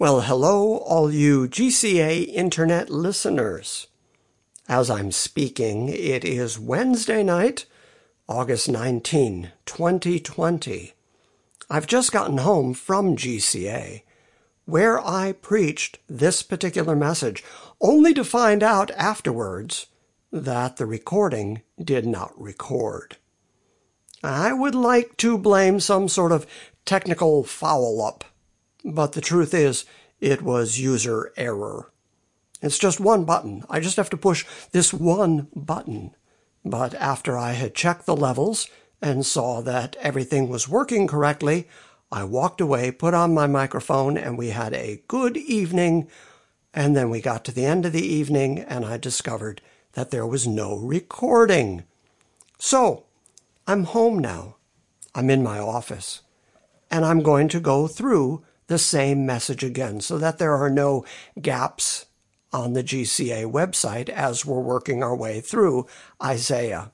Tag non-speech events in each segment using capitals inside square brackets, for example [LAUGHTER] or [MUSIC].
Well, hello, all you GCA Internet listeners. As I'm speaking, it is Wednesday night, August 19, 2020. I've just gotten home from GCA, where I preached this particular message, only to find out afterwards that the recording did not record. I would like to blame some sort of technical foul up but the truth is, it was user error. It's just one button. I just have to push this one button. But after I had checked the levels and saw that everything was working correctly, I walked away, put on my microphone, and we had a good evening. And then we got to the end of the evening and I discovered that there was no recording. So I'm home now. I'm in my office and I'm going to go through the same message again so that there are no gaps on the GCA website as we're working our way through Isaiah.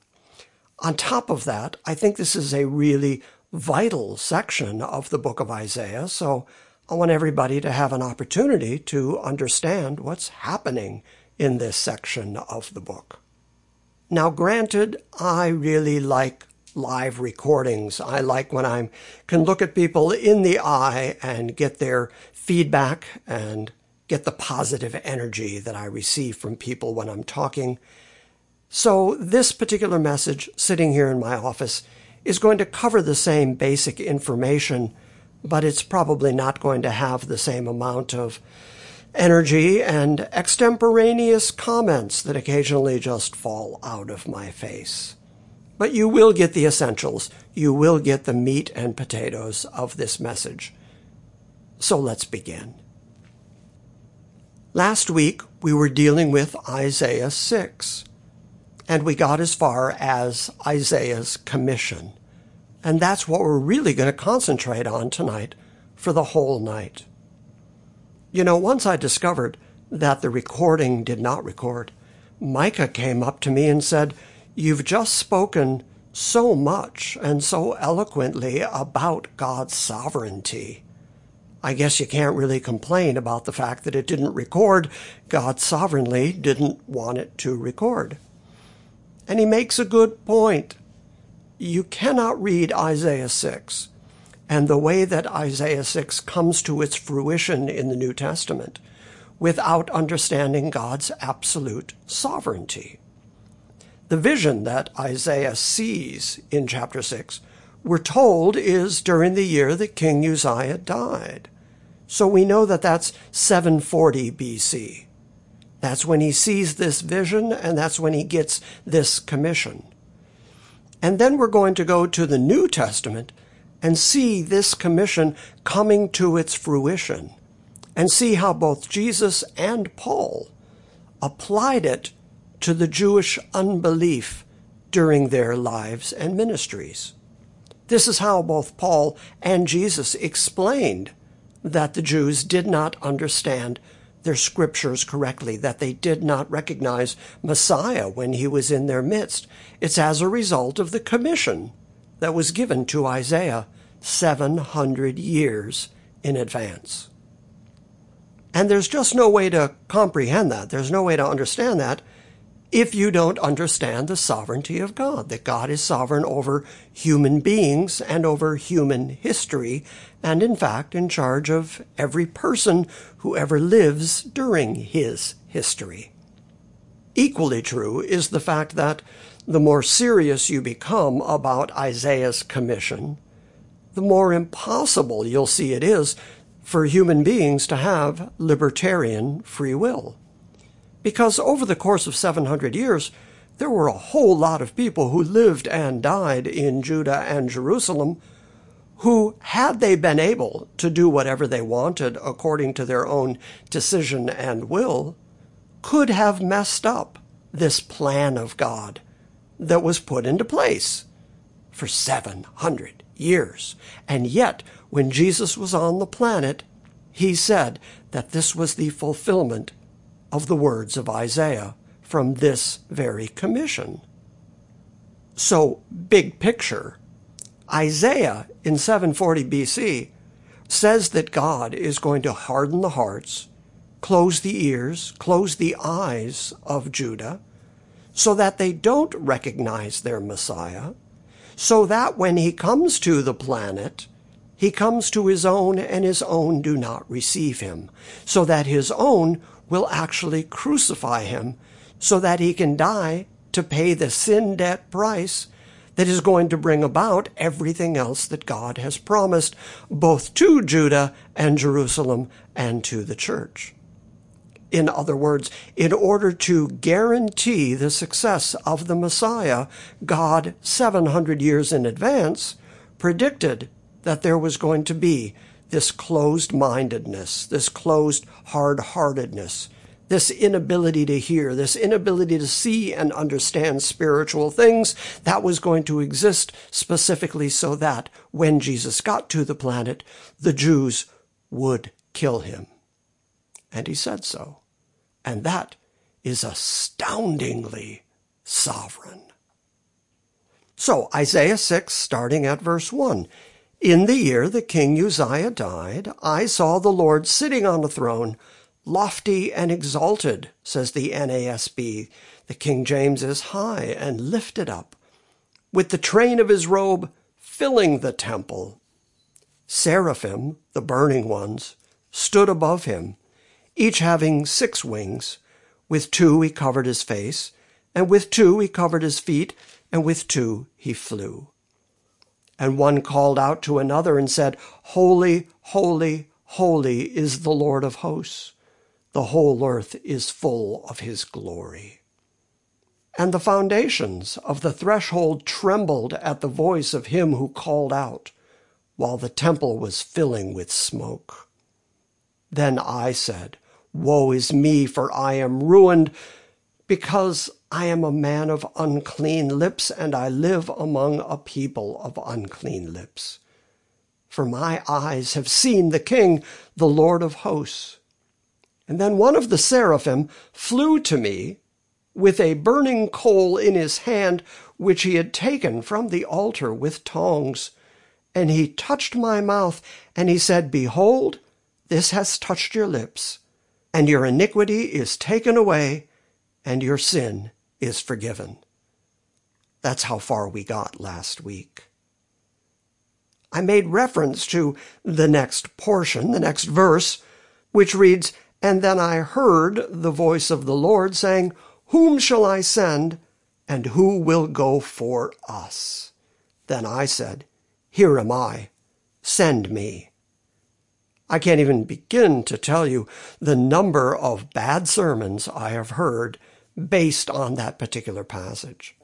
On top of that, I think this is a really vital section of the book of Isaiah, so I want everybody to have an opportunity to understand what's happening in this section of the book. Now, granted, I really like live recordings. I like when I can look at people in the eye and get their feedback and get the positive energy that I receive from people when I'm talking. So this particular message sitting here in my office is going to cover the same basic information, but it's probably not going to have the same amount of energy and extemporaneous comments that occasionally just fall out of my face. But you will get the essentials. You will get the meat and potatoes of this message. So let's begin. Last week, we were dealing with Isaiah 6, and we got as far as Isaiah's commission. And that's what we're really going to concentrate on tonight for the whole night. You know, once I discovered that the recording did not record, Micah came up to me and said, You've just spoken so much and so eloquently about God's sovereignty. I guess you can't really complain about the fact that it didn't record. God sovereignly didn't want it to record. And he makes a good point. You cannot read Isaiah 6 and the way that Isaiah 6 comes to its fruition in the New Testament without understanding God's absolute sovereignty. The vision that Isaiah sees in chapter 6, we're told, is during the year that King Uzziah died. So we know that that's 740 BC. That's when he sees this vision, and that's when he gets this commission. And then we're going to go to the New Testament and see this commission coming to its fruition, and see how both Jesus and Paul applied it to the Jewish unbelief during their lives and ministries. This is how both Paul and Jesus explained that the Jews did not understand their scriptures correctly, that they did not recognize Messiah when he was in their midst. It's as a result of the commission that was given to Isaiah 700 years in advance. And there's just no way to comprehend that. There's no way to understand that if you don't understand the sovereignty of God, that God is sovereign over human beings and over human history, and in fact in charge of every person who ever lives during his history. Equally true is the fact that the more serious you become about Isaiah's commission, the more impossible you'll see it is for human beings to have libertarian free will. Because over the course of 700 years, there were a whole lot of people who lived and died in Judah and Jerusalem who, had they been able to do whatever they wanted according to their own decision and will, could have messed up this plan of God that was put into place for 700 years. And yet, when Jesus was on the planet, he said that this was the fulfillment of the words of Isaiah from this very commission. So, big picture, Isaiah in 740 BC says that God is going to harden the hearts, close the ears, close the eyes of Judah, so that they don't recognize their Messiah, so that when he comes to the planet, he comes to his own and his own do not receive him, so that his own will actually crucify him, so that he can die to pay the sin debt price that is going to bring about everything else that God has promised, both to Judah and Jerusalem and to the church. In other words, in order to guarantee the success of the Messiah, God, 700 years in advance, predicted that there was going to be this closed mindedness, this closed hard heartedness, this inability to hear, this inability to see and understand spiritual things, that was going to exist specifically so that when Jesus got to the planet, the Jews would kill him. And he said so. And that is astoundingly sovereign. So, Isaiah 6, starting at verse 1. In the year that King Uzziah died, I saw the Lord sitting on a throne lofty and exalted, says the NASB. The King James is high and lifted up, with the train of his robe filling the temple. Seraphim, the burning ones, stood above him, each having six wings. With two he covered his face, and with two he covered his feet, and with two he flew. And one called out to another and said, Holy, holy, holy is the Lord of hosts. The whole earth is full of his glory. And the foundations of the threshold trembled at the voice of him who called out, while the temple was filling with smoke. Then I said, Woe is me, for I am ruined, because I am a man of unclean lips, and I live among a people of unclean lips. For my eyes have seen the King, the Lord of hosts. And then one of the seraphim flew to me with a burning coal in his hand, which he had taken from the altar with tongs. And he touched my mouth, and he said, Behold, this has touched your lips, and your iniquity is taken away, and your sin is forgiven. That's how far we got last week. I made reference to the next portion, the next verse, which reads, and then I heard the voice of the Lord saying, Whom shall I send, and who will go for us? Then I said, Here am I. Send me. I can't even begin to tell you the number of bad sermons I have heard based on that particular passage.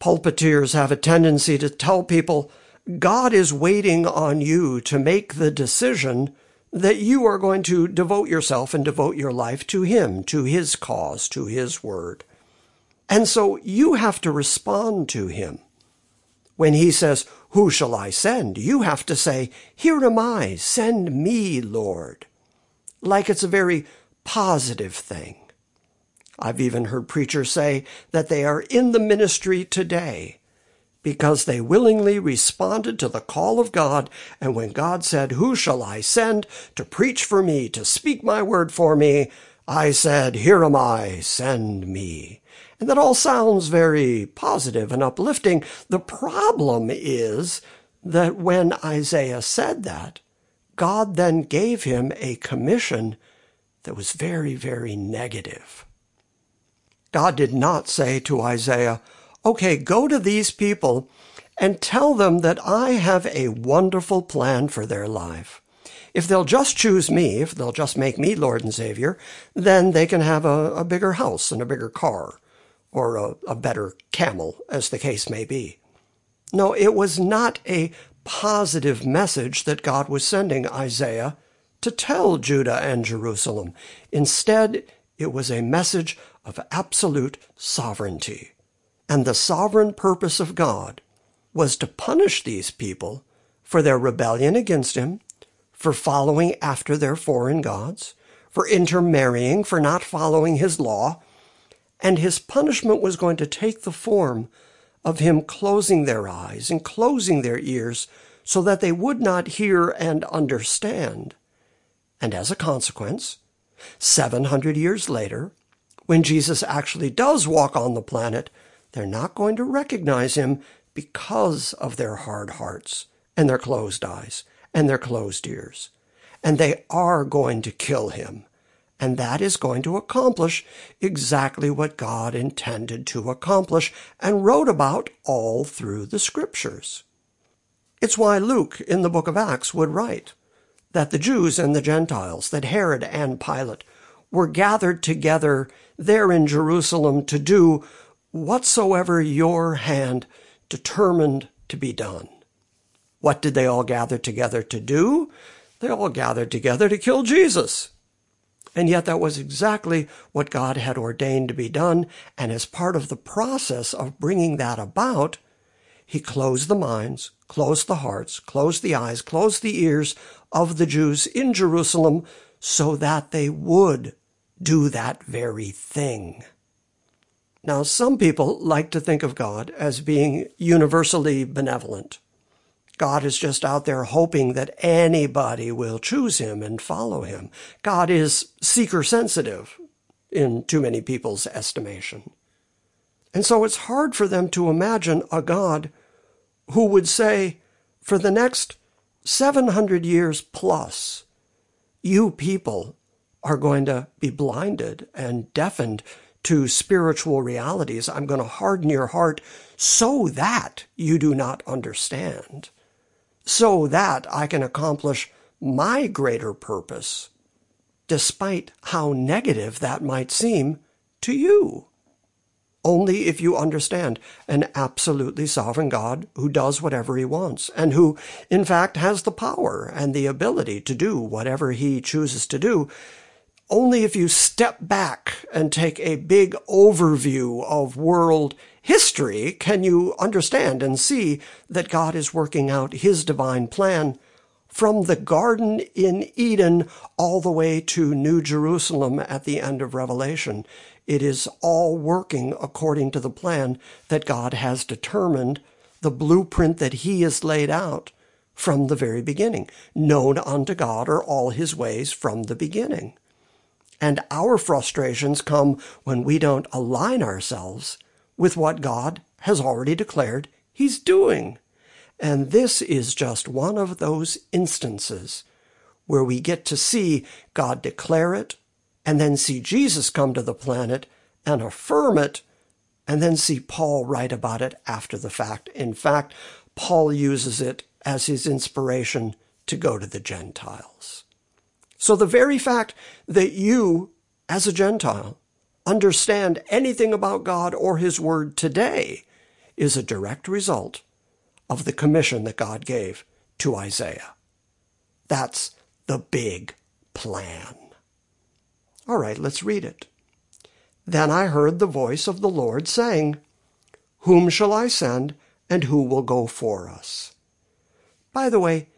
Pulpiteers have a tendency to tell people, God is waiting on you to make the decision that you are going to devote yourself and devote your life to Him, to His cause, to His word. And so you have to respond to Him. When He says, Who shall I send? You have to say, Here am I, send me, Lord. Like it's a very positive thing. I've even heard preachers say that they are in the ministry today because they willingly responded to the call of God. And when God said, Who shall I send to preach for me, to speak my word for me? I said, Here am I, send me. And that all sounds very positive and uplifting. The problem is that when Isaiah said that, God then gave him a commission that was very, very negative. God did not say to Isaiah, okay, go to these people and tell them that I have a wonderful plan for their life. If they'll just choose me, if they'll just make me Lord and Savior, then they can have a, a bigger house and a bigger car, or a, a better camel, as the case may be. No, it was not a positive message that God was sending Isaiah to tell Judah and Jerusalem. Instead, it was a message of absolute sovereignty. And the sovereign purpose of God was to punish these people for their rebellion against him, for following after their foreign gods, for intermarrying, for not following his law, and his punishment was going to take the form of him closing their eyes and closing their ears so that they would not hear and understand. And as a consequence, 700 years later, when Jesus actually does walk on the planet, they're not going to recognize him because of their hard hearts and their closed eyes and their closed ears. And they are going to kill him and that is going to accomplish exactly what God intended to accomplish and wrote about all through the scriptures. It's why Luke in the book of Acts would write that the Jews and the Gentiles, that Herod and Pilate were gathered together there in Jerusalem to do whatsoever your hand determined to be done. What did they all gather together to do? They all gathered together to kill Jesus. And yet that was exactly what God had ordained to be done. And as part of the process of bringing that about, he closed the minds, closed the hearts, closed the eyes, closed the ears of the Jews in Jerusalem so that they would do that very thing. Now, some people like to think of God as being universally benevolent. God is just out there hoping that anybody will choose him and follow him. God is seeker sensitive in too many people's estimation. And so it's hard for them to imagine a God who would say, for the next 700 years plus, you people are going to be blinded and deafened to spiritual realities. I'm going to harden your heart so that you do not understand so that I can accomplish my greater purpose, despite how negative that might seem to you. Only if you understand an absolutely sovereign God who does whatever he wants and who, in fact, has the power and the ability to do whatever he chooses to do. Only if you step back and take a big overview of world history can you understand and see that God is working out his divine plan from the garden in Eden all the way to New Jerusalem at the end of Revelation. It is all working according to the plan that God has determined, the blueprint that he has laid out from the very beginning. Known unto God are all his ways from the beginning. And our frustrations come when we don't align ourselves with what God has already declared he's doing. And this is just one of those instances where we get to see God declare it and then see Jesus come to the planet and affirm it and then see Paul write about it after the fact. In fact, Paul uses it as his inspiration to go to the Gentiles. So the very fact that you, as a Gentile, understand anything about God or His Word today is a direct result of the commission that God gave to Isaiah. That's the big plan. All right, let's read it. Then I heard the voice of the Lord saying, Whom shall I send, and who will go for us? By the way,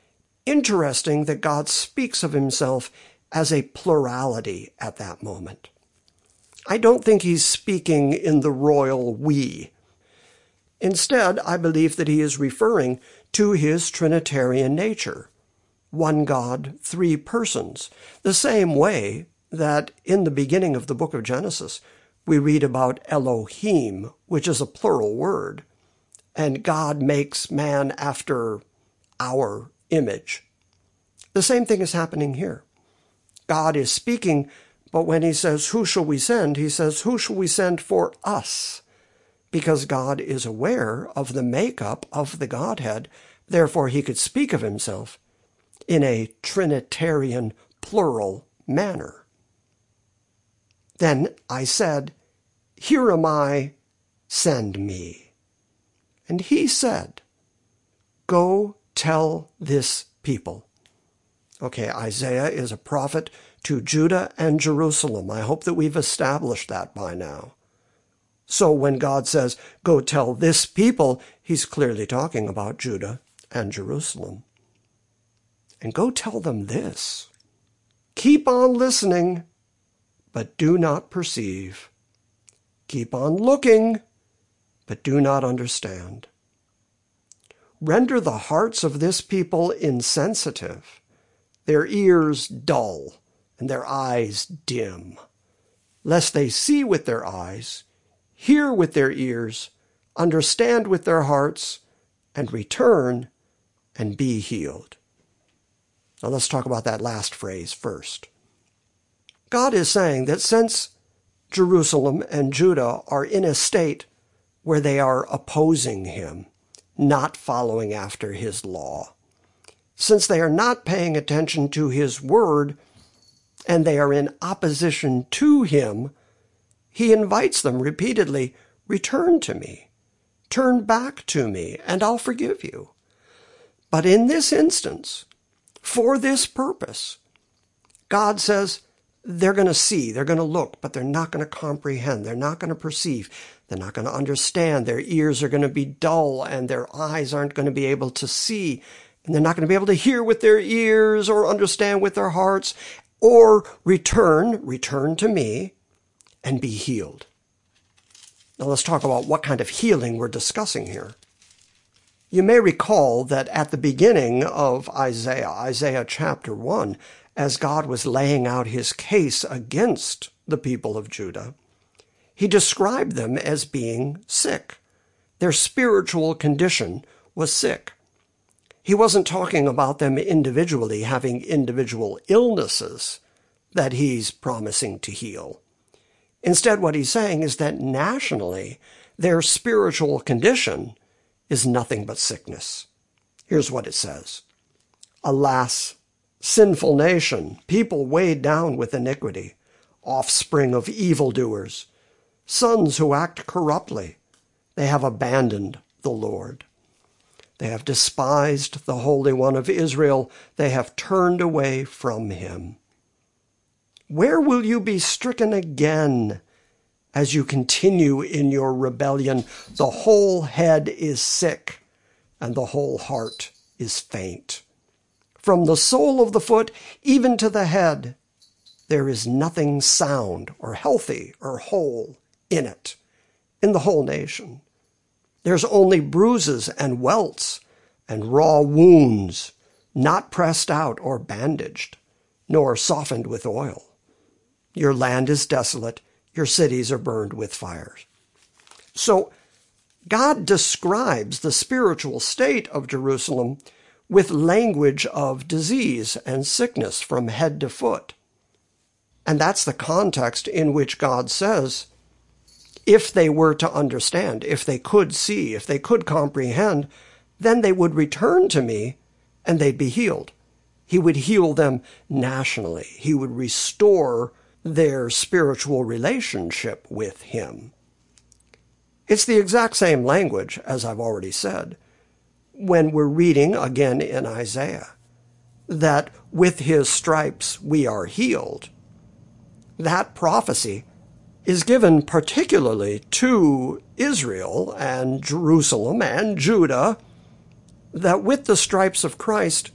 interesting that God speaks of himself as a plurality at that moment. I don't think he's speaking in the royal we. Instead, I believe that he is referring to his Trinitarian nature. One God, three persons. The same way that in the beginning of the book of Genesis, we read about Elohim, which is a plural word, and God makes man after our image. The same thing is happening here. God is speaking but when he says, Who shall we send? he says, Who shall we send for us? Because God is aware of the makeup of the Godhead. Therefore, he could speak of himself in a Trinitarian plural manner. Then I said, Here am I, send me. And he said, Go tell this people. Okay, Isaiah is a prophet to Judah and Jerusalem. I hope that we've established that by now. So when God says, go tell this people, he's clearly talking about Judah and Jerusalem. And go tell them this. Keep on listening, but do not perceive. Keep on looking, but do not understand. Render the hearts of this people insensitive, their ears dull, and their eyes dim, lest they see with their eyes, hear with their ears, understand with their hearts, and return and be healed. Now let's talk about that last phrase first. God is saying that since Jerusalem and Judah are in a state where they are opposing him, not following after his law, since they are not paying attention to his word and they are in opposition to him, he invites them repeatedly, return to me, turn back to me, and I'll forgive you. But in this instance, for this purpose, God says they're going to see, they're going to look, but they're not going to comprehend, they're not going to perceive, they're not going to understand, their ears are going to be dull, and their eyes aren't going to be able to see, and they're not going to be able to hear with their ears or understand with their hearts, or return, return to me, and be healed. Now let's talk about what kind of healing we're discussing here. You may recall that at the beginning of Isaiah, Isaiah chapter 1, as God was laying out his case against the people of Judah, he described them as being sick. Their spiritual condition was sick. He wasn't talking about them individually having individual illnesses that he's promising to heal. Instead, what he's saying is that nationally, their spiritual condition is nothing but sickness. Here's what it says. Alas, sinful nation, people weighed down with iniquity, offspring of evildoers, sons who act corruptly. They have abandoned the Lord. They have despised the Holy One of Israel. They have turned away from him. Where will you be stricken again as you continue in your rebellion? The whole head is sick and the whole heart is faint. From the sole of the foot even to the head, there is nothing sound or healthy or whole in it, in the whole nation. There's only bruises and welts and raw wounds, not pressed out or bandaged, nor softened with oil. Your land is desolate, your cities are burned with fires. So, God describes the spiritual state of Jerusalem with language of disease and sickness from head to foot. And that's the context in which God says, if they were to understand, if they could see, if they could comprehend, then they would return to me and they'd be healed. He would heal them nationally. He would restore their spiritual relationship with Him. It's the exact same language, as I've already said, when we're reading again in Isaiah that with His stripes we are healed. That prophecy is given particularly to Israel and Jerusalem and Judah, that with the stripes of Christ,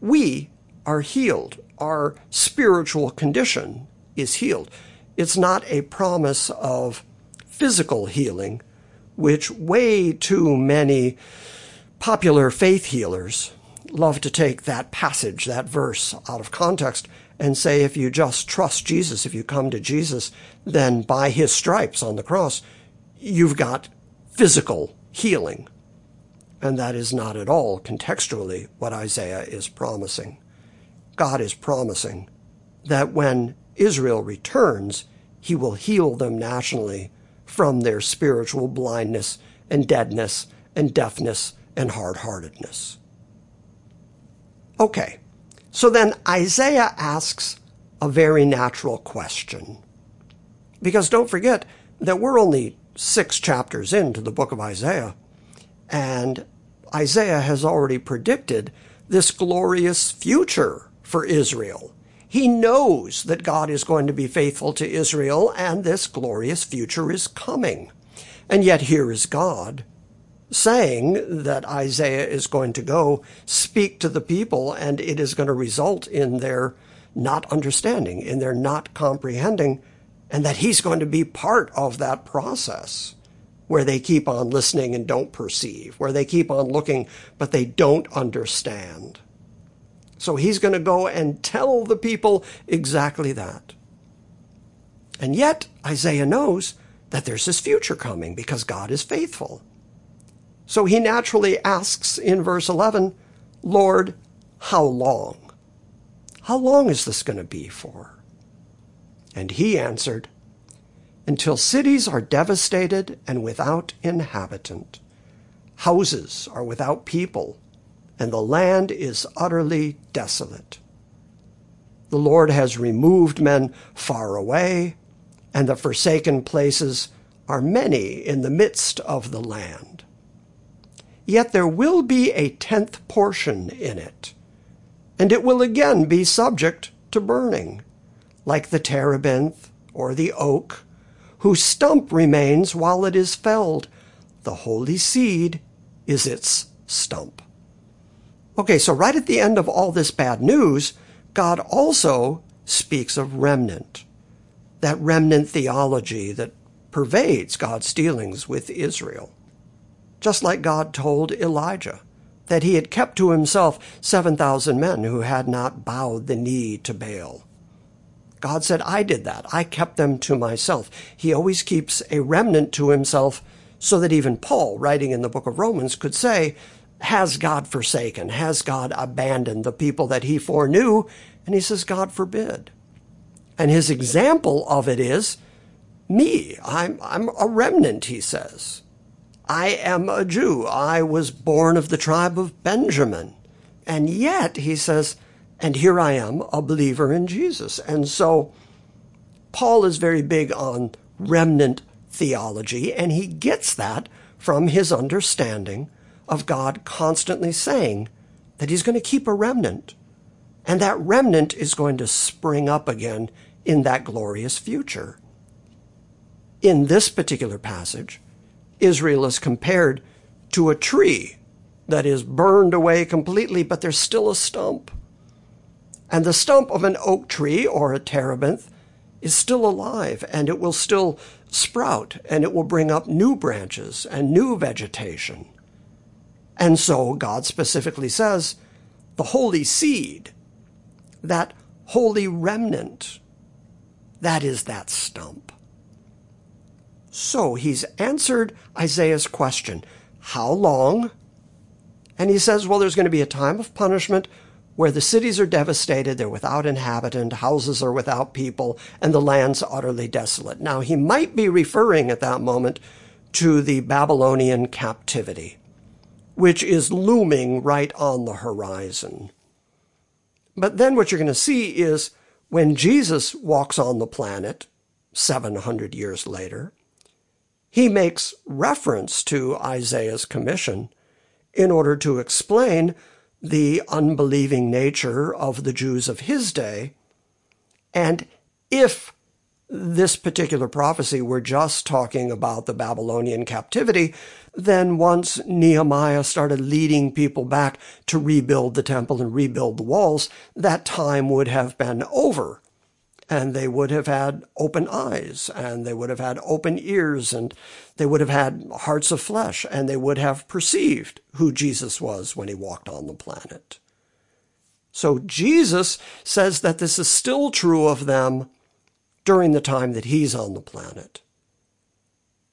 we are healed. Our spiritual condition is healed. It's not a promise of physical healing, which way too many popular faith healers love to take that passage, that verse out of context and say if you just trust Jesus, if you come to Jesus, then by his stripes on the cross, you've got physical healing. And that is not at all contextually what Isaiah is promising. God is promising that when Israel returns, he will heal them nationally from their spiritual blindness and deadness and deafness and hard heartedness. Okay, so then Isaiah asks a very natural question. Because don't forget that we're only six chapters into the book of Isaiah. And Isaiah has already predicted this glorious future for Israel. He knows that God is going to be faithful to Israel and this glorious future is coming. And yet here is God saying that Isaiah is going to go speak to the people and it is going to result in their not understanding, in their not comprehending, and that he's going to be part of that process where they keep on listening and don't perceive, where they keep on looking but they don't understand. So he's going to go and tell the people exactly that. And yet, Isaiah knows that there's this future coming because God is faithful. So he naturally asks in verse 11, Lord, how long? How long is this going to be for? And he answered, Until cities are devastated and without inhabitant, houses are without people, and the land is utterly desolate. The Lord has removed men far away, and the forsaken places are many in the midst of the land. Yet there will be a tenth portion in it, and it will again be subject to burning, like the terebinth or the oak, whose stump remains while it is felled. The holy seed is its stump. Okay, so right at the end of all this bad news, God also speaks of remnant. That remnant theology that pervades God's dealings with Israel. Just like God told Elijah that he had kept to himself 7,000 men who had not bowed the knee to Baal. God said, I did that. I kept them to myself. He always keeps a remnant to himself so that even Paul, writing in the book of Romans, could say, has God forsaken? Has God abandoned the people that he foreknew? And he says, God forbid. And his example of it is me. I'm, I'm a remnant, he says. I am a Jew. I was born of the tribe of Benjamin. And yet, he says, and here I am, a believer in Jesus. And so, Paul is very big on remnant theology, and he gets that from his understanding of God constantly saying that he's going to keep a remnant. And that remnant is going to spring up again in that glorious future. In this particular passage, Israel is compared to a tree that is burned away completely, but there's still a stump. And the stump of an oak tree or a terebinth is still alive and it will still sprout and it will bring up new branches and new vegetation. And so God specifically says the holy seed, that holy remnant, that is that stump. So he's answered Isaiah's question How long? And he says, Well, there's going to be a time of punishment where the cities are devastated, they're without inhabitant, houses are without people, and the land's utterly desolate. Now, he might be referring at that moment to the Babylonian captivity which is looming right on the horizon. But then what you're going to see is when Jesus walks on the planet 700 years later, he makes reference to Isaiah's commission in order to explain the unbelieving nature of the Jews of his day. And if this particular prophecy were just talking about the Babylonian captivity, then once Nehemiah started leading people back to rebuild the temple and rebuild the walls, that time would have been over. And they would have had open eyes, and they would have had open ears, and they would have had hearts of flesh, and they would have perceived who Jesus was when he walked on the planet. So Jesus says that this is still true of them during the time that he's on the planet.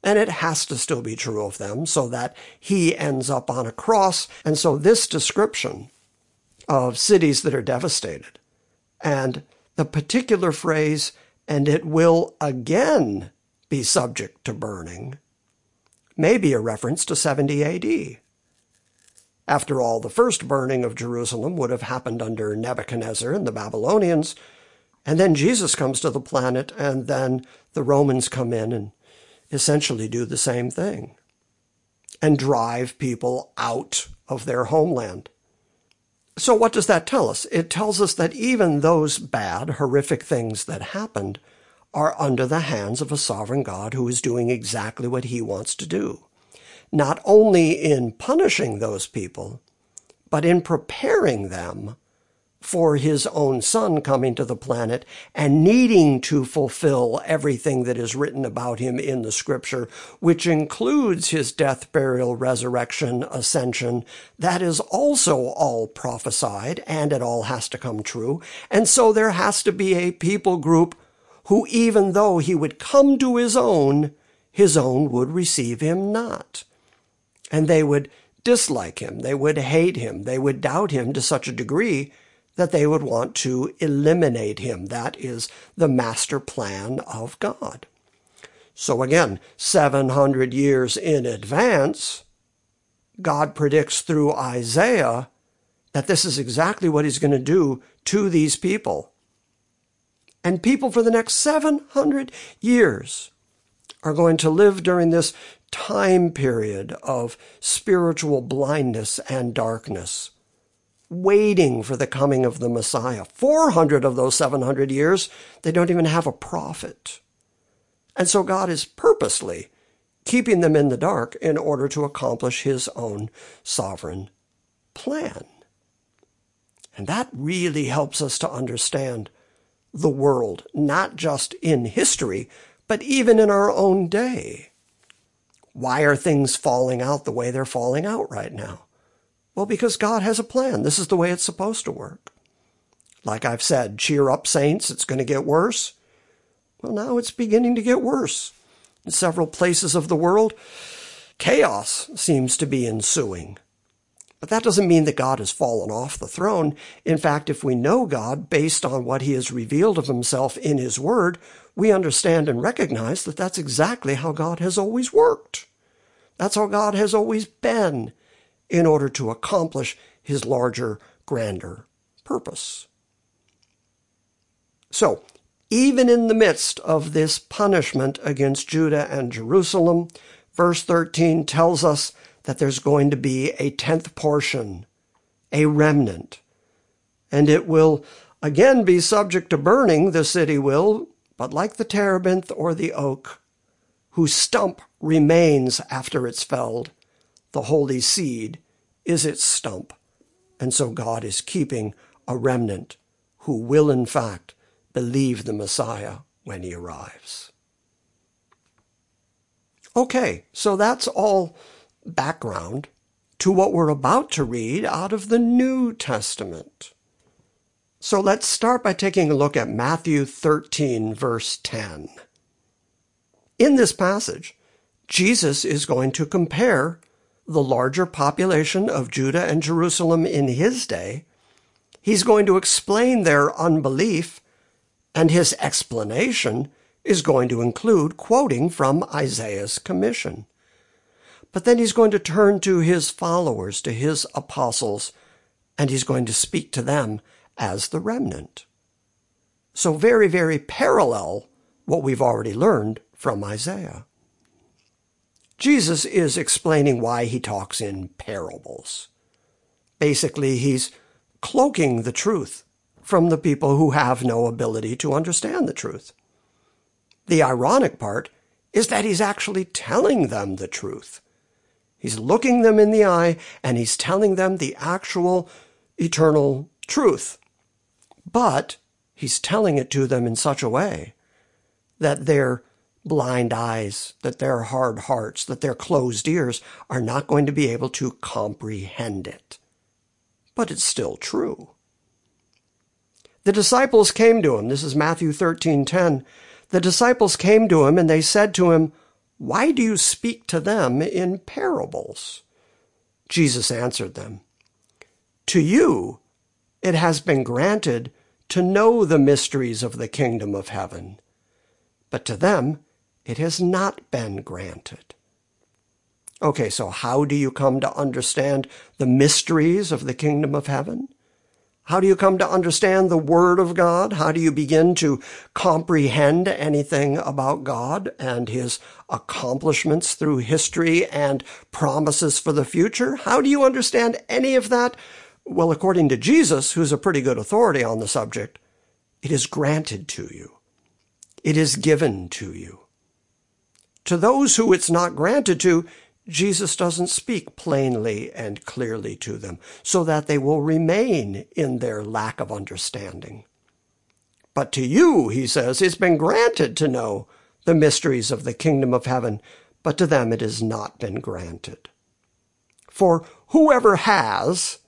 And it has to still be true of them so that he ends up on a cross. And so this description of cities that are devastated and the particular phrase, and it will again be subject to burning, may be a reference to 70 AD. After all, the first burning of Jerusalem would have happened under Nebuchadnezzar and the Babylonians, and then Jesus comes to the planet, and then the Romans come in and essentially do the same thing and drive people out of their homeland. So what does that tell us? It tells us that even those bad, horrific things that happened are under the hands of a sovereign God who is doing exactly what he wants to do. Not only in punishing those people, but in preparing them for his own son coming to the planet and needing to fulfill everything that is written about him in the scripture, which includes his death, burial, resurrection, ascension. That is also all prophesied and it all has to come true. And so there has to be a people group who, even though he would come to his own, his own would receive him not. And they would dislike him. They would hate him. They would doubt him to such a degree that they would want to eliminate him. That is the master plan of God. So again, 700 years in advance, God predicts through Isaiah that this is exactly what he's going to do to these people. And people for the next 700 years are going to live during this time period of spiritual blindness and darkness waiting for the coming of the Messiah. 400 of those 700 years, they don't even have a prophet. And so God is purposely keeping them in the dark in order to accomplish his own sovereign plan. And that really helps us to understand the world, not just in history, but even in our own day. Why are things falling out the way they're falling out right now? Well, because God has a plan. This is the way it's supposed to work. Like I've said, cheer up, saints, it's going to get worse. Well, now it's beginning to get worse. In several places of the world, chaos seems to be ensuing. But that doesn't mean that God has fallen off the throne. In fact, if we know God based on what he has revealed of himself in his word, we understand and recognize that that's exactly how God has always worked. That's how God has always been in order to accomplish his larger, grander purpose. So, even in the midst of this punishment against Judah and Jerusalem, verse 13 tells us that there's going to be a tenth portion, a remnant, and it will again be subject to burning, the city will, but like the terebinth or the oak, whose stump remains after it's felled, the holy seed is its stump. And so God is keeping a remnant who will, in fact, believe the Messiah when he arrives. Okay, so that's all background to what we're about to read out of the New Testament. So let's start by taking a look at Matthew 13, verse 10. In this passage, Jesus is going to compare the larger population of Judah and Jerusalem in his day. He's going to explain their unbelief, and his explanation is going to include quoting from Isaiah's commission. But then he's going to turn to his followers, to his apostles, and he's going to speak to them as the remnant. So very, very parallel what we've already learned from Isaiah. Jesus is explaining why he talks in parables. Basically, he's cloaking the truth from the people who have no ability to understand the truth. The ironic part is that he's actually telling them the truth. He's looking them in the eye and he's telling them the actual eternal truth. But he's telling it to them in such a way that their blind eyes, that their hard hearts, that their closed ears are not going to be able to comprehend it. But it's still true. The disciples came to him. This is Matthew 13:10. The disciples came to him and they said to him, "Why do you speak to them in parables?" Jesus answered them, "To you it has been granted to know the mysteries of the kingdom of heaven, but to them it has not been granted. Okay, so how do you come to understand the mysteries of the kingdom of heaven? How do you come to understand the Word of God? How do you begin to comprehend anything about God and His accomplishments through history and promises for the future? How do you understand any of that? Well, according to Jesus, who's a pretty good authority on the subject, it is granted to you. It is given to you. To those who it's not granted to, Jesus doesn't speak plainly and clearly to them so that they will remain in their lack of understanding. But to you, he says, it's been granted to know the mysteries of the kingdom of heaven, but to them it has not been granted. For whoever has,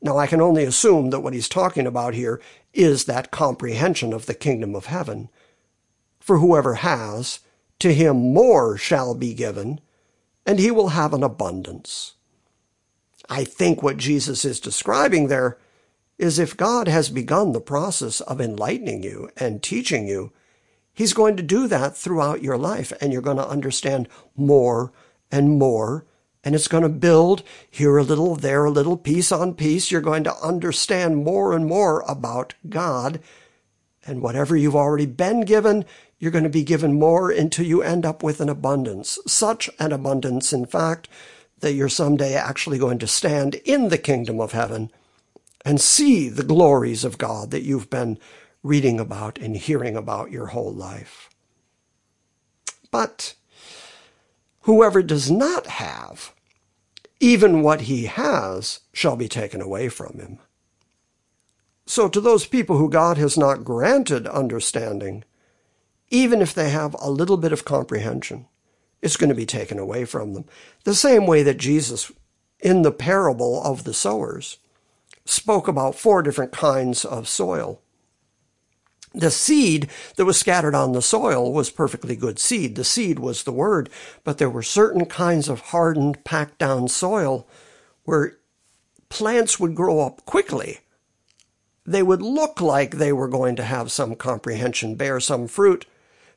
now I can only assume that what he's talking about here is that comprehension of the kingdom of heaven. For whoever has, to him more shall be given, and he will have an abundance. I think what Jesus is describing there is if God has begun the process of enlightening you and teaching you, he's going to do that throughout your life and you're going to understand more and more and it's going to build here a little, there a little, piece on piece. You're going to understand more and more about God. And whatever you've already been given, you're going to be given more until you end up with an abundance. Such an abundance, in fact, that you're someday actually going to stand in the kingdom of heaven and see the glories of God that you've been reading about and hearing about your whole life. But whoever does not have, even what he has shall be taken away from him. So to those people who God has not granted understanding, even if they have a little bit of comprehension, it's going to be taken away from them. The same way that Jesus, in the parable of the sowers, spoke about four different kinds of soil. The seed that was scattered on the soil was perfectly good seed. The seed was the word, but there were certain kinds of hardened, packed down soil where plants would grow up quickly. They would look like they were going to have some comprehension, bear some fruit,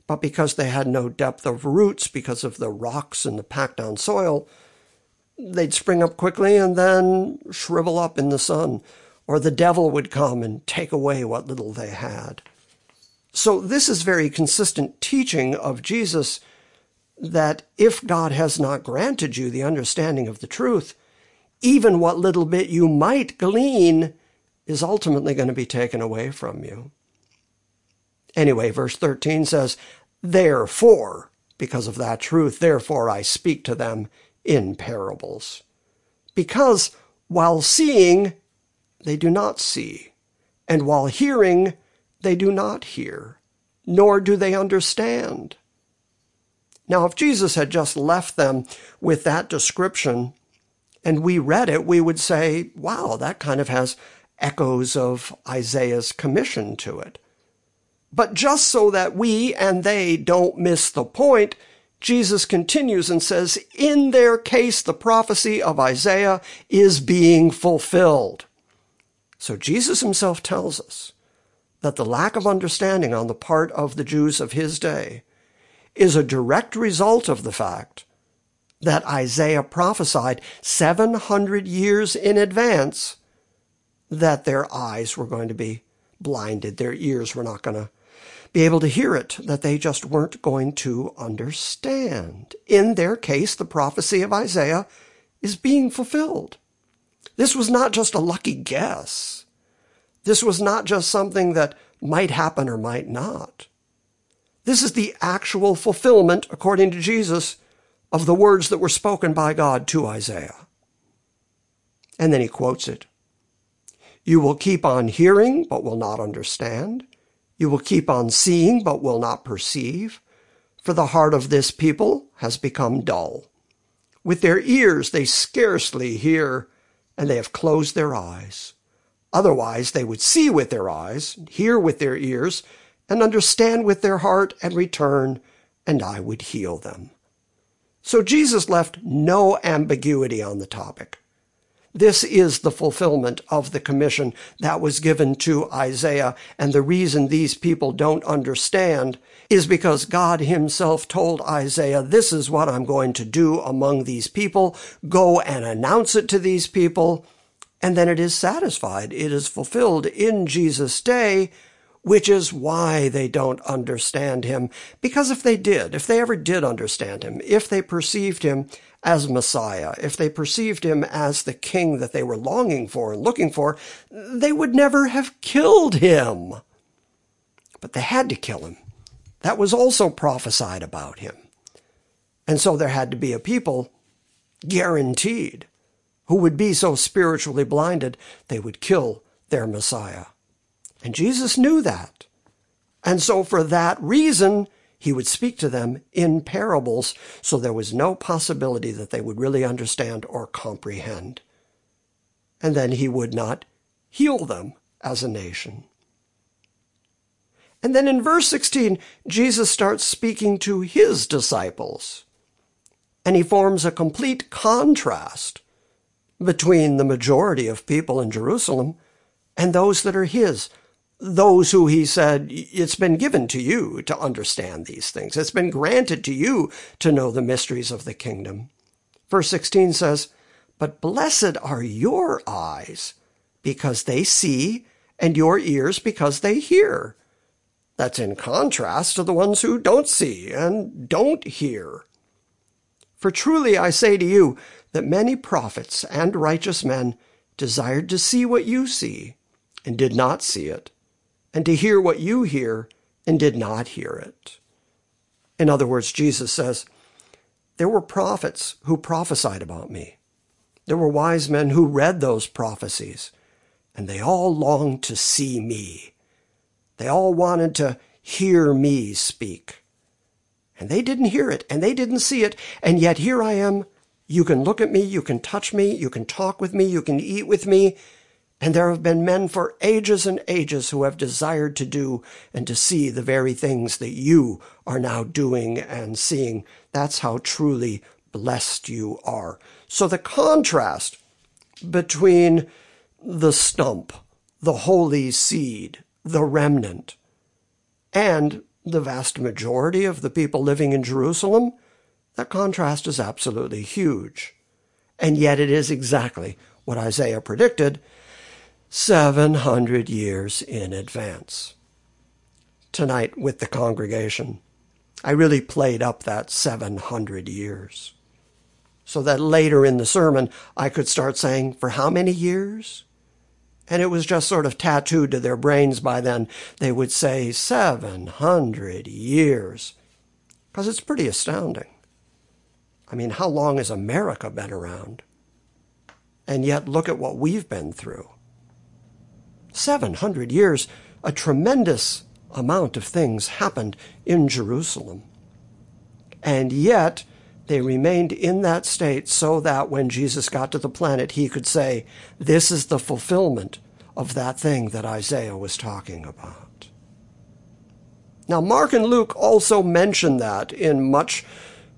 but because they had no depth of roots because of the rocks and the packed down soil, they'd spring up quickly and then shrivel up in the sun, or the devil would come and take away what little they had. So this is very consistent teaching of Jesus that if God has not granted you the understanding of the truth, even what little bit you might glean is ultimately going to be taken away from you. Anyway, verse 13 says, Therefore, because of that truth, therefore I speak to them in parables. Because while seeing, they do not see, and while hearing, they do not hear, nor do they understand. Now, if Jesus had just left them with that description and we read it, we would say, wow, that kind of has echoes of Isaiah's commission to it. But just so that we and they don't miss the point, Jesus continues and says, in their case, the prophecy of Isaiah is being fulfilled. So Jesus himself tells us that the lack of understanding on the part of the Jews of his day is a direct result of the fact that Isaiah prophesied 700 years in advance that their eyes were going to be blinded, their ears were not going to be able to hear it, that they just weren't going to understand. In their case, the prophecy of Isaiah is being fulfilled. This was not just a lucky guess. This was not just something that might happen or might not. This is the actual fulfillment, according to Jesus, of the words that were spoken by God to Isaiah. And then he quotes it. You will keep on hearing, but will not understand. You will keep on seeing, but will not perceive. For the heart of this people has become dull. With their ears they scarcely hear, and they have closed their eyes. Otherwise they would see with their eyes, hear with their ears, and understand with their heart and return, and I would heal them. So Jesus left no ambiguity on the topic. This is the fulfillment of the commission that was given to Isaiah. And the reason these people don't understand is because God himself told Isaiah, this is what I'm going to do among these people. Go and announce it to these people. and then it is satisfied. It is fulfilled in Jesus' day, which is why they don't understand him. Because if they did, if they ever did understand him, if they perceived him as Messiah, if they perceived him as the king that they were longing for and looking for, they would never have killed him. But they had to kill him. That was also prophesied about him. And so there had to be a people guaranteed who would be so spiritually blinded they would kill their Messiah. And Jesus knew that. And so for that reason, he would speak to them in parables, so there was no possibility that they would really understand or comprehend. And then he would not heal them as a nation. And then in verse 16, Jesus starts speaking to his disciples. And he forms a complete contrast between the majority of people in Jerusalem and those that are his. Those who he said, it's been given to you to understand these things. It's been granted to you to know the mysteries of the kingdom. Verse 16 says, But blessed are your eyes because they see, and your ears because they hear. That's in contrast to the ones who don't see and don't hear. For truly I say to you that many prophets and righteous men desired to see what you see and did not see it, and to hear what you hear and did not hear it. In other words, Jesus says, There were prophets who prophesied about me. There were wise men who read those prophecies, and they all longed to see me. They all wanted to hear me speak. And they didn't hear it, and they didn't see it, and yet here I am. You can look at me, you can touch me, you can talk with me, you can eat with me, and there have been men for ages and ages who have desired to do and to see the very things that you are now doing and seeing. That's how truly blessed you are. So the contrast between the stump, the holy seed, the remnant, and the vast majority of the people living in Jerusalem, that contrast is absolutely huge. And yet it is exactly what Isaiah predicted 700 years in advance. Tonight, with the congregation, I really played up that 700 years. So that later in the sermon, I could start saying, For how many years? And it was just sort of tattooed to their brains by then. They would say 700 years. Because it's pretty astounding. I mean, how long has America been around? And yet, look at what we've been through. 700 years, a tremendous amount of things happened in Jerusalem. And yet, they remained in that state so that when Jesus got to the planet, he could say, This is the fulfillment of that thing that Isaiah was talking about. Now, Mark and Luke also mention that in much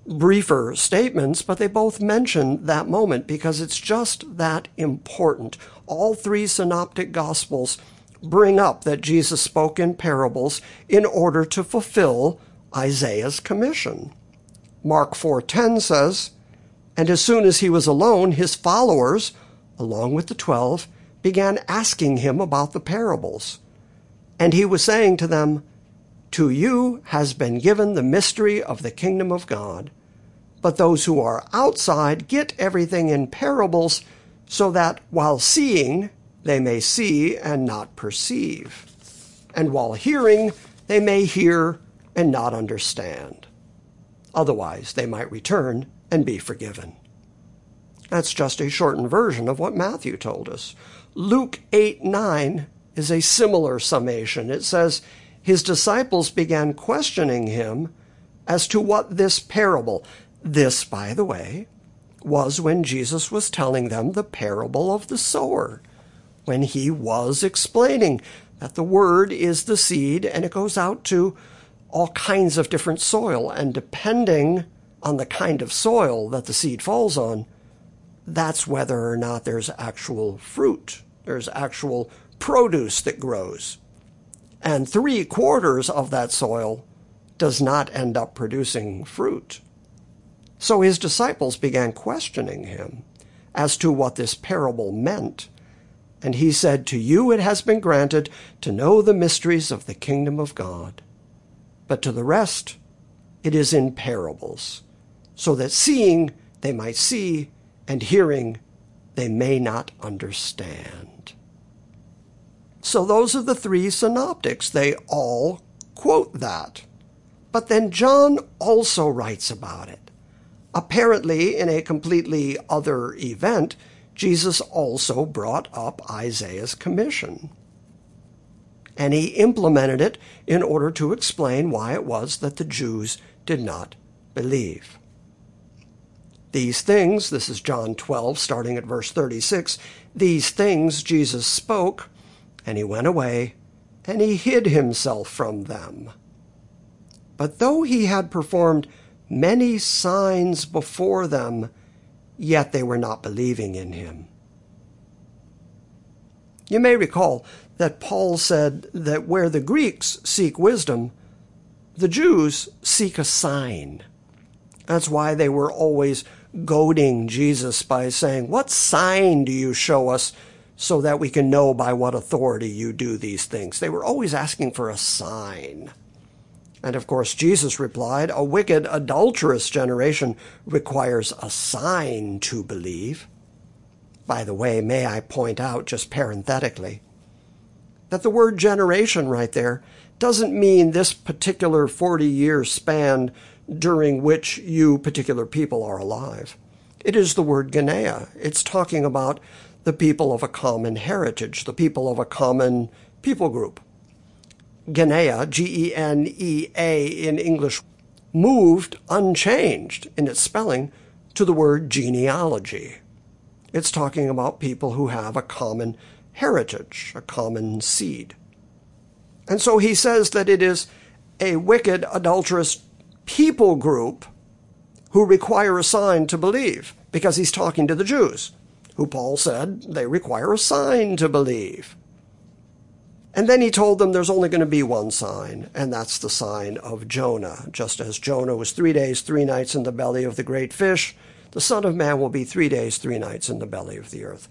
briefer statements, but they both mention that moment because it's just that important. All three synoptic gospels bring up that Jesus spoke in parables in order to fulfill Isaiah's commission. Mark 4:10 says, "And as soon as he was alone, his followers, along with the 12, began asking him about the parables. And he was saying to them, To you has been given the mystery of the kingdom of God. But those who are outside get everything in parables, so that while seeing, they may see and not perceive, and while hearing, they may hear and not understand. Otherwise, they might return and be forgiven. That's just a shortened version of what Matthew told us. Luke 8 9 is a similar summation. It says, His disciples began questioning him as to what this parable, this, by the way, was when Jesus was telling them the parable of the sower, when he was explaining that the word is the seed and it goes out to all kinds of different soil. And depending on the kind of soil that the seed falls on, that's whether or not there's actual fruit, there's actual produce that grows. And three quarters of that soil does not end up producing fruit. So his disciples began questioning him as to what this parable meant. And he said, To you it has been granted to know the mysteries of the kingdom of God. But to the rest, it is in parables, so that seeing they might see, and hearing they may not understand. So those are the three synoptics. They all quote that. But then John also writes about it. Apparently, in a completely other event, Jesus also brought up Isaiah's commission. And he implemented it in order to explain why it was that the Jews did not believe. These things, this is John 12, starting at verse 36, these things Jesus spoke, and he went away, and he hid himself from them. But though he had performed many signs before them, yet they were not believing in him. You may recall that Paul said that where the Greeks seek wisdom, the Jews seek a sign. That's why they were always goading Jesus by saying, What sign do you show us so that we can know by what authority you do these things? They were always asking for a sign. And of course, Jesus replied, A wicked, adulterous generation requires a sign to believe. By the way, may I point out, just parenthetically, that the word generation right there doesn't mean this particular 40 year span during which you particular people are alive. It is the word Genea. It's talking about the people of a common heritage, the people of a common people group. Genea, G E N E A in English, moved unchanged in its spelling to the word genealogy. It's talking about people who have a common heritage, a common seed. And so he says that it is a wicked, adulterous people group who require a sign to believe, because he's talking to the Jews, who Paul said they require a sign to believe. And then he told them there's only going to be one sign, and that's the sign of Jonah. Just as Jonah was three days, three nights in the belly of the great fish, the Son of Man will be three days, three nights in the belly of the earth.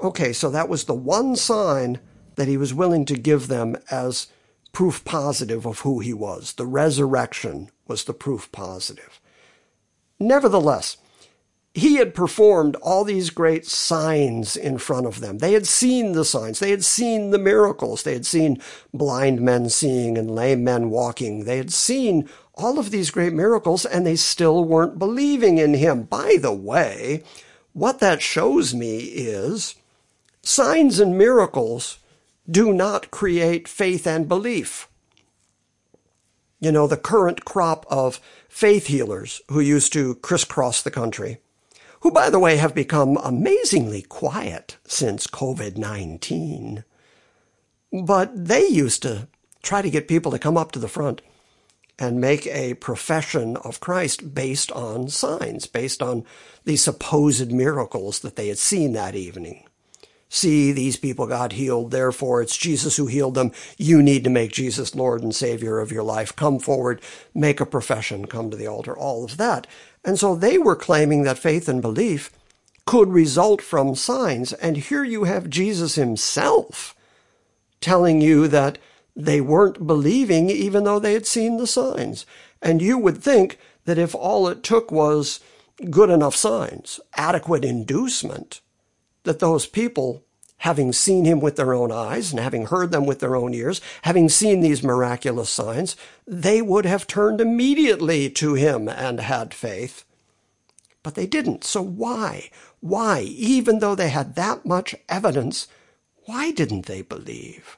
Okay, so that was the one sign that he was willing to give them as proof positive of who he was. The resurrection was the proof positive. Nevertheless, he had performed all these great signs in front of them. They had seen the signs. They had seen the miracles. They had seen blind men seeing and lame men walking. They had seen all of these great miracles and they still weren't believing in him. By the way, what that shows me is signs and miracles do not create faith and belief. You know, the current crop of faith healers who used to crisscross the country who, by the way, have become amazingly quiet since COVID 19. But they used to try to get people to come up to the front and make a profession of Christ based on signs, based on the supposed miracles that they had seen that evening. See, these people got healed, therefore it's Jesus who healed them. You need to make Jesus Lord and Savior of your life. Come forward, make a profession, come to the altar, all of that. And so they were claiming that faith and belief could result from signs. And here you have Jesus himself telling you that they weren't believing even though they had seen the signs. And you would think that if all it took was good enough signs, adequate inducement, that those people, having seen him with their own eyes and having heard them with their own ears, having seen these miraculous signs, they would have turned immediately to him and had faith. But they didn't. So why? Why, even though they had that much evidence, why didn't they believe?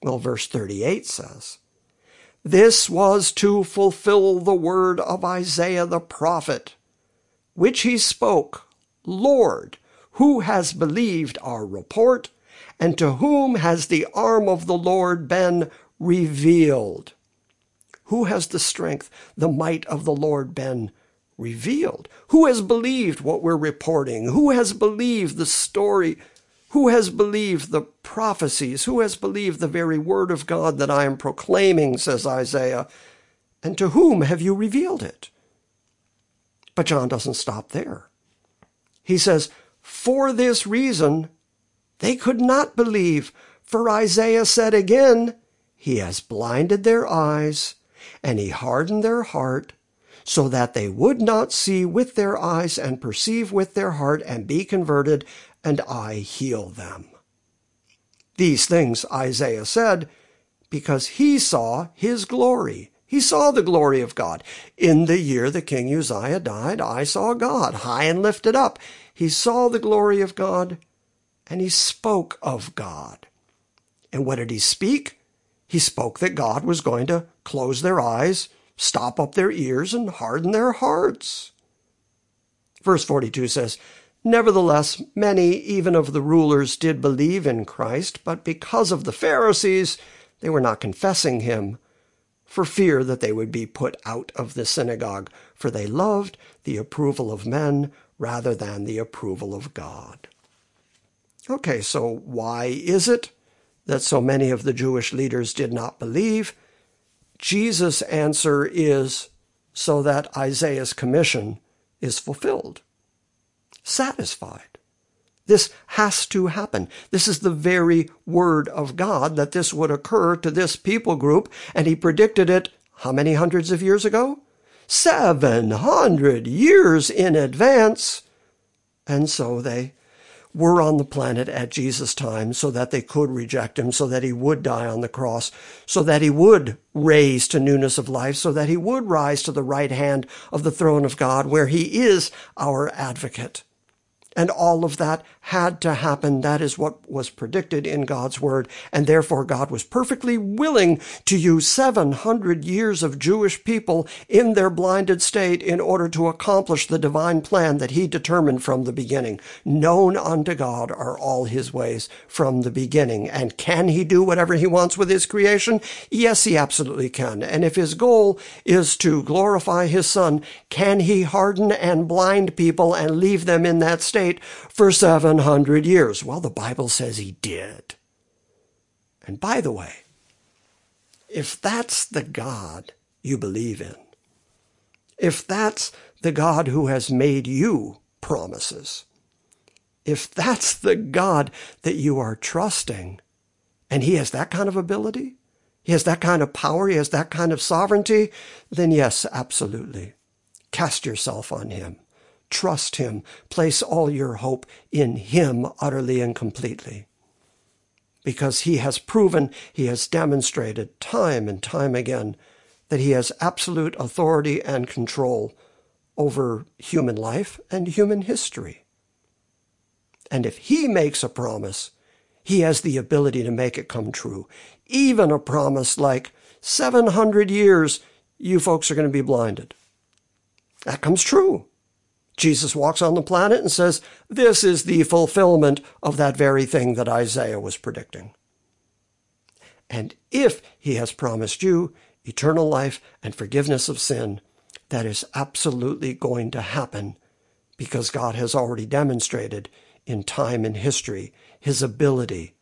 Well, verse 38 says, This was to fulfill the word of Isaiah the prophet, which he spoke, Lord, who has believed our report, and to whom has the arm of the Lord been revealed? Who has the strength, the might of the Lord been revealed? Who has believed what we're reporting? Who has believed the story? Who has believed the prophecies? Who has believed the very word of God that I am proclaiming, says Isaiah? And to whom have you revealed it? But John doesn't stop there. He says, For this reason, They could not believe, for Isaiah said again, He has blinded their eyes, and he hardened their heart, so that they would not see with their eyes and perceive with their heart and be converted, and I heal them. These things Isaiah said because he saw his glory. He saw the glory of God. In the year the king Uzziah died, I saw God high and lifted up. He saw the glory of God and he spoke of God. And what did he speak? He spoke that God was going to close their eyes, stop up their ears, and harden their hearts. Verse 42 says, Nevertheless, many even of the rulers did believe in Christ, but because of the Pharisees, they were not confessing him, for fear that they would be put out of the synagogue, for they loved the approval of men rather than the approval of God. Okay, so why is it that so many of the Jewish leaders did not believe? Jesus' answer is so that Isaiah's commission is fulfilled, satisfied. This has to happen. This is the very word of God that this would occur to this people group, and he predicted it how many hundreds of years ago? Seven hundred years in advance. And so they were on the planet at Jesus' time so that they could reject him, so that he would die on the cross, so that he would raise to newness of life, so that he would rise to the right hand of the throne of God where he is our advocate. And all of that had to happen. That is what was predicted in God's word. And therefore God was perfectly willing to use 700 years of Jewish people in their blinded state in order to accomplish the divine plan that he determined from the beginning. Known unto God are all his ways from the beginning. And can he do whatever he wants with his creation? Yes, he absolutely can. And if his goal is to glorify his son, can he harden and blind people and leave them in that state? for 700 years. Well, the Bible says he did. And by the way, if that's the God you believe in, if that's the God who has made you promises, if that's the God that you are trusting, and he has that kind of ability, he has that kind of power, he has that kind of sovereignty, then yes, absolutely. Cast yourself on him. Trust Him. Place all your hope in Him utterly and completely. Because He has proven, He has demonstrated time and time again that He has absolute authority and control over human life and human history. And if He makes a promise, He has the ability to make it come true. Even a promise like 700 years, you folks are going to be blinded. That comes true. Jesus walks on the planet and says, This is the fulfillment of that very thing that Isaiah was predicting. And if he has promised you eternal life and forgiveness of sin, that is absolutely going to happen because God has already demonstrated in time and history his ability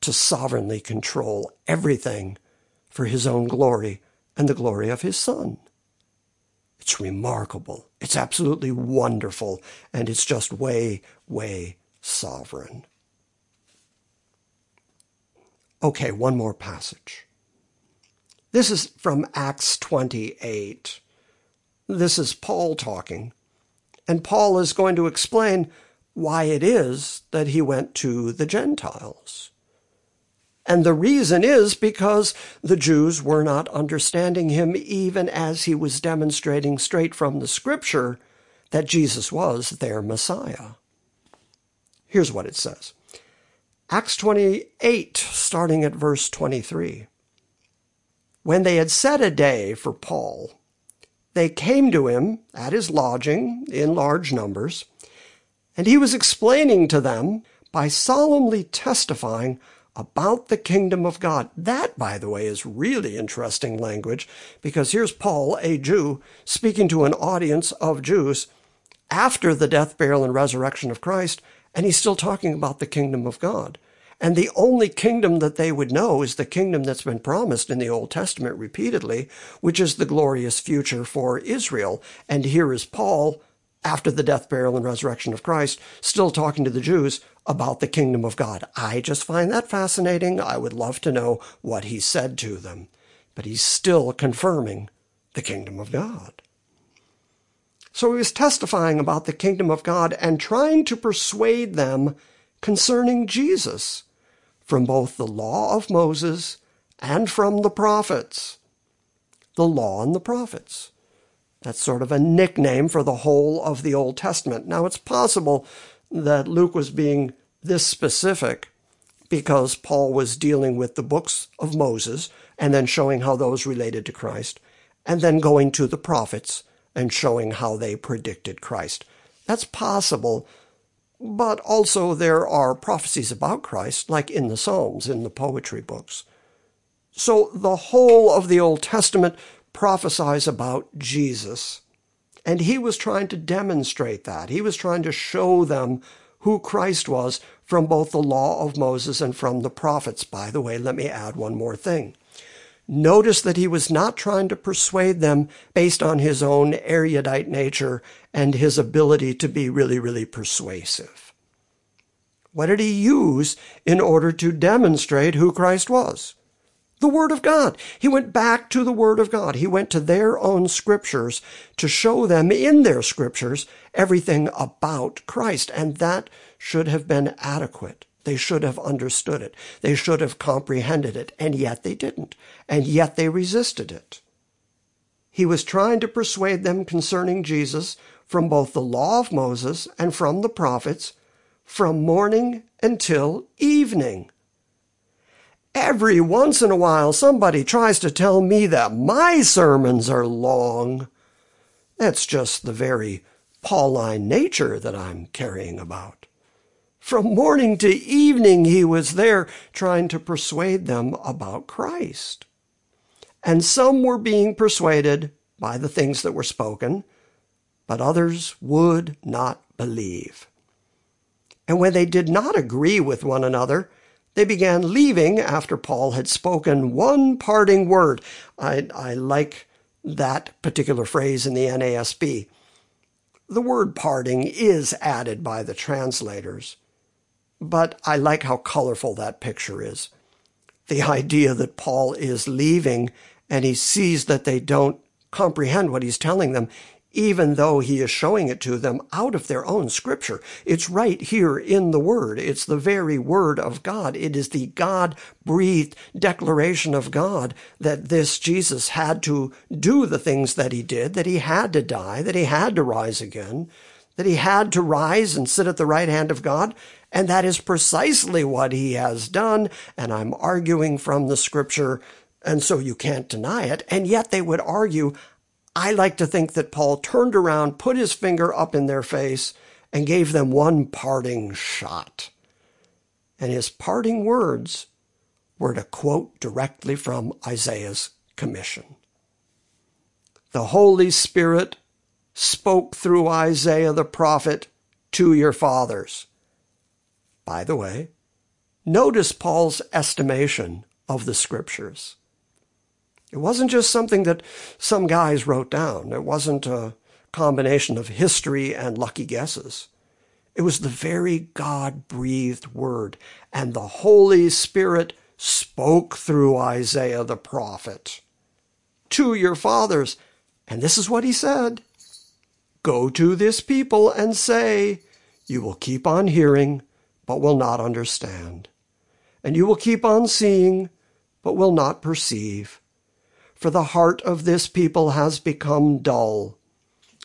to sovereignly control everything for his own glory and the glory of his Son. It's remarkable. It's absolutely wonderful. And it's just way, way sovereign. Okay, one more passage. This is from Acts 28. This is Paul talking. And Paul is going to explain why it is that he went to the Gentiles. And the reason is because the Jews were not understanding him even as he was demonstrating straight from the scripture that Jesus was their Messiah. Here's what it says. Acts 28, starting at verse 23. When they had set a day for Paul, they came to him at his lodging in large numbers, and he was explaining to them by solemnly testifying about the kingdom of God. That, by the way, is really interesting language because here's Paul, a Jew, speaking to an audience of Jews after the death, burial, and resurrection of Christ, and he's still talking about the kingdom of God. And the only kingdom that they would know is the kingdom that's been promised in the Old Testament repeatedly, which is the glorious future for Israel. And here is Paul after the death, burial, and resurrection of Christ, still talking to the Jews about the kingdom of God. I just find that fascinating. I would love to know what he said to them. But he's still confirming the kingdom of God. So he was testifying about the kingdom of God and trying to persuade them concerning Jesus from both the law of Moses and from the prophets. The law and the prophets. That's sort of a nickname for the whole of the Old Testament. Now, it's possible that Luke was being this specific because Paul was dealing with the books of Moses and then showing how those related to Christ, and then going to the prophets and showing how they predicted Christ. That's possible, but also there are prophecies about Christ, like in the Psalms, in the poetry books. So the whole of the Old Testament prophesies about Jesus. And he was trying to demonstrate that. He was trying to show them who Christ was from both the law of Moses and from the prophets. By the way, let me add one more thing. Notice that he was not trying to persuade them based on his own erudite nature and his ability to be really, really persuasive. What did he use in order to demonstrate who Christ was? The Word of God. He went back to the Word of God. He went to their own scriptures to show them in their scriptures everything about Christ. And that should have been adequate. They should have understood it. They should have comprehended it. And yet they didn't. And yet they resisted it. He was trying to persuade them concerning Jesus from both the law of Moses and from the prophets from morning until evening. Every once in a while, somebody tries to tell me that my sermons are long. That's just the very Pauline nature that I'm carrying about. From morning to evening, he was there trying to persuade them about Christ. And some were being persuaded by the things that were spoken, but others would not believe. And when they did not agree with one another, they began leaving after Paul had spoken one parting word. I, I like that particular phrase in the NASB. The word parting is added by the translators, but I like how colorful that picture is. The idea that Paul is leaving and he sees that they don't comprehend what he's telling them even though he is showing it to them out of their own scripture. It's right here in the Word. It's the very Word of God. It is the God breathed declaration of God that this Jesus had to do the things that he did, that he had to die, that he had to rise again, that he had to rise and sit at the right hand of God. And that is precisely what he has done. And I'm arguing from the scripture and so you can't deny it. And yet they would argue, I like to think that Paul turned around, put his finger up in their face, and gave them one parting shot. And his parting words were to quote directly from Isaiah's commission. The Holy Spirit spoke through Isaiah the prophet to your fathers. By the way, notice Paul's estimation of the scriptures. It wasn't just something that some guys wrote down. It wasn't a combination of history and lucky guesses. It was the very God breathed word, and the Holy Spirit spoke through Isaiah the prophet to your fathers. And this is what he said Go to this people and say, You will keep on hearing, but will not understand. And you will keep on seeing, but will not perceive for the heart of this people has become dull,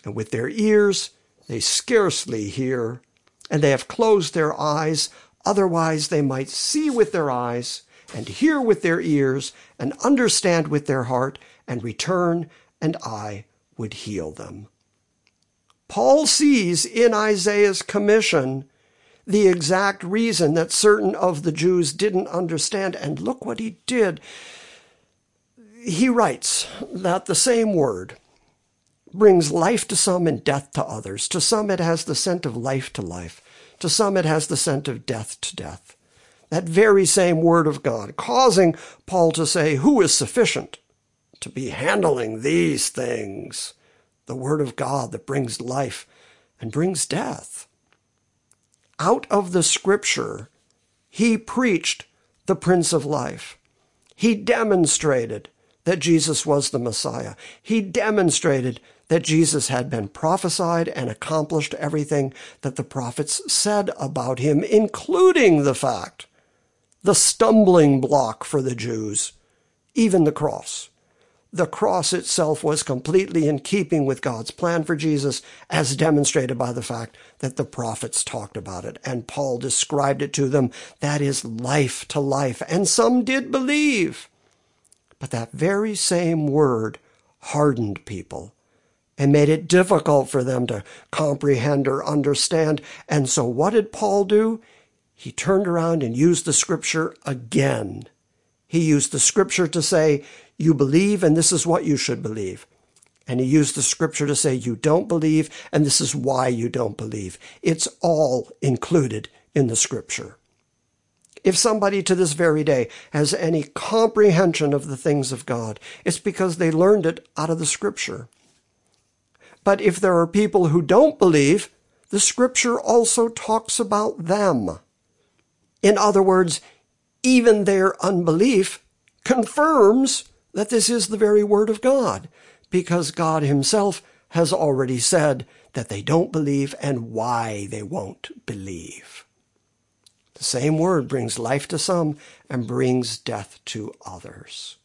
and with their ears they scarcely hear, and they have closed their eyes, otherwise they might see with their eyes, and hear with their ears, and understand with their heart, and return, and I would heal them. Paul sees in Isaiah's commission the exact reason that certain of the Jews didn't understand. And look what he did he writes that the same word brings life to some and death to others. To some, it has the scent of life to life. To some, it has the scent of death to death. That very same word of God, causing Paul to say, Who is sufficient to be handling these things? The word of God that brings life and brings death. out of the scripture, he preached the Prince of Life. He demonstrated that Jesus was the Messiah. He demonstrated that Jesus had been prophesied and accomplished everything that the prophets said about him, including the fact, the stumbling block for the Jews, even the cross. The cross itself was completely in keeping with God's plan for Jesus, as demonstrated by the fact that the prophets talked about it and Paul described it to them. That is life to life. And some did believe. But that very same word hardened people and made it difficult for them to comprehend or understand. And so what did Paul do? He turned around and used the scripture again. He used the scripture to say, you believe and this is what you should believe. And he used the scripture to say, you don't believe and this is why you don't believe. It's all included in the scripture. If somebody to this very day has any comprehension of the things of God, it's because they learned it out of the scripture. But if there are people who don't believe, the scripture also talks about them. In other words, even their unbelief confirms that this is the very word of God, because God himself has already said that they don't believe and why they won't believe. The same word brings life to some and brings death to others.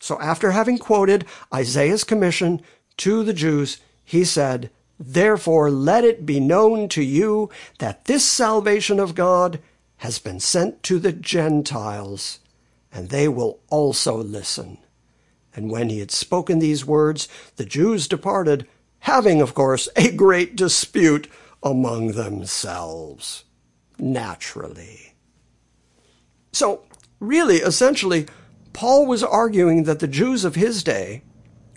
So after having quoted Isaiah's commission to the Jews, he said, Therefore let it be known to you that this salvation of God has been sent to the Gentiles, and they will also listen. And when he had spoken these words, the Jews departed, having, of course, a great dispute among themselves. Naturally. So, really, essentially, Paul was arguing that the Jews of his day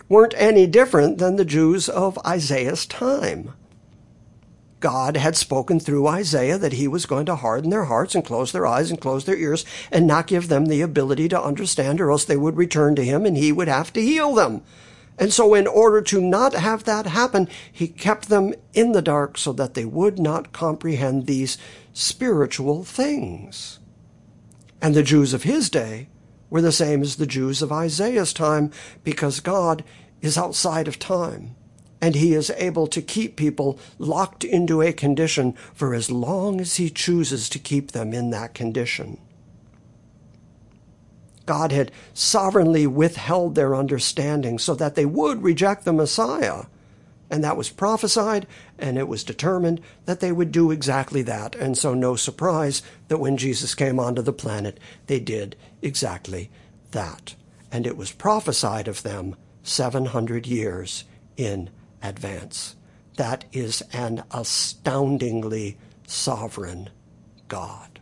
weren't any different than the Jews of Isaiah's time. God had spoken through Isaiah that he was going to harden their hearts and close their eyes and close their ears and not give them the ability to understand, or else they would return to him and he would have to heal them. And so, in order to not have that happen, he kept them in the dark so that they would not comprehend these spiritual things. And the Jews of his day were the same as the Jews of Isaiah's time because God is outside of time and he is able to keep people locked into a condition for as long as he chooses to keep them in that condition. God had sovereignly withheld their understanding so that they would reject the Messiah. And that was prophesied, and it was determined that they would do exactly that. And so, no surprise that when Jesus came onto the planet, they did exactly that. And it was prophesied of them 700 years in advance. That is an astoundingly sovereign God.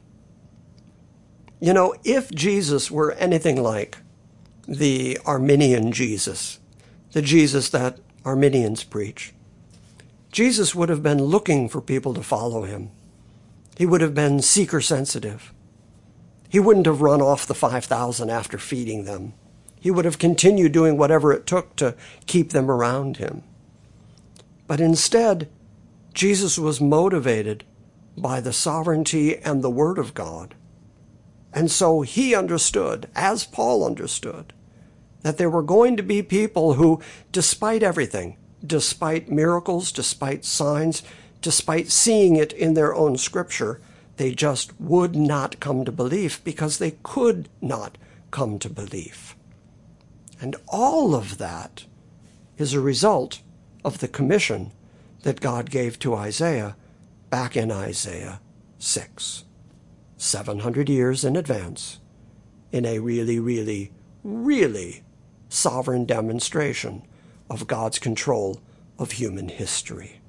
You know, if Jesus were anything like the Arminian Jesus, the Jesus that Arminians preach, Jesus would have been looking for people to follow him. He would have been seeker sensitive. He wouldn't have run off the 5,000 after feeding them. He would have continued doing whatever it took to keep them around him. But instead, Jesus was motivated by the sovereignty and the Word of God. And so he understood, as Paul understood, that there were going to be people who, despite everything, despite miracles, despite signs, despite seeing it in their own scripture, they just would not come to belief because they could not come to belief. And all of that is a result of the commission that God gave to Isaiah back in Isaiah 6, 700 years in advance, in a really, really, really sovereign demonstration of God's control of human history.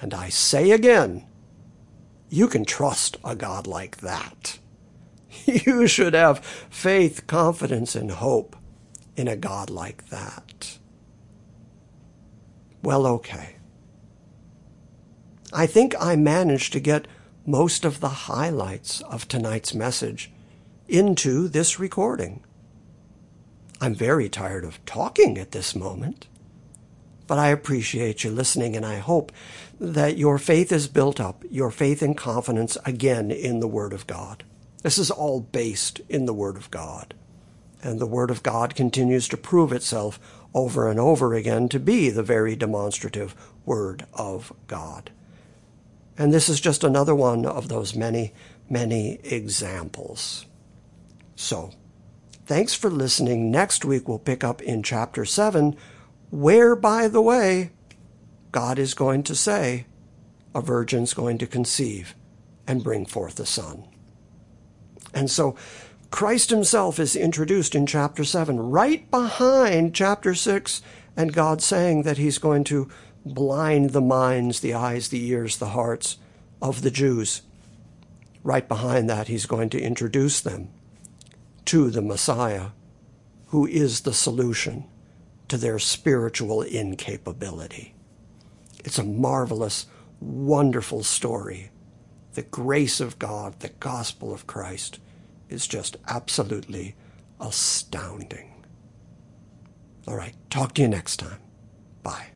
And I say again, you can trust a God like that. [LAUGHS] You should have faith, confidence, and hope in a God like that. Well, okay. I think I managed to get most of the highlights of tonight's message into this recording. I'm very tired of talking at this moment. But I appreciate you listening, and I hope that your faith is built up, your faith and confidence again in the Word of God. This is all based in the Word of God. And the Word of God continues to prove itself over and over again to be the very demonstrative Word of God. And this is just another one of those many, many examples. So, thanks for listening. Next week we'll pick up in chapter 7, where, by the way, God is going to say, a virgin's going to conceive and bring forth a son. And so Christ himself is introduced in chapter 7, right behind chapter 6, and God saying that he's going to blind the minds, the eyes, the ears, the hearts of the Jews. Right behind that, he's going to introduce them to the Messiah, who is the solution to their spiritual incapability. It's a marvelous, wonderful story. The grace of God, the gospel of Christ, is just absolutely astounding. All right, talk to you next time. Bye.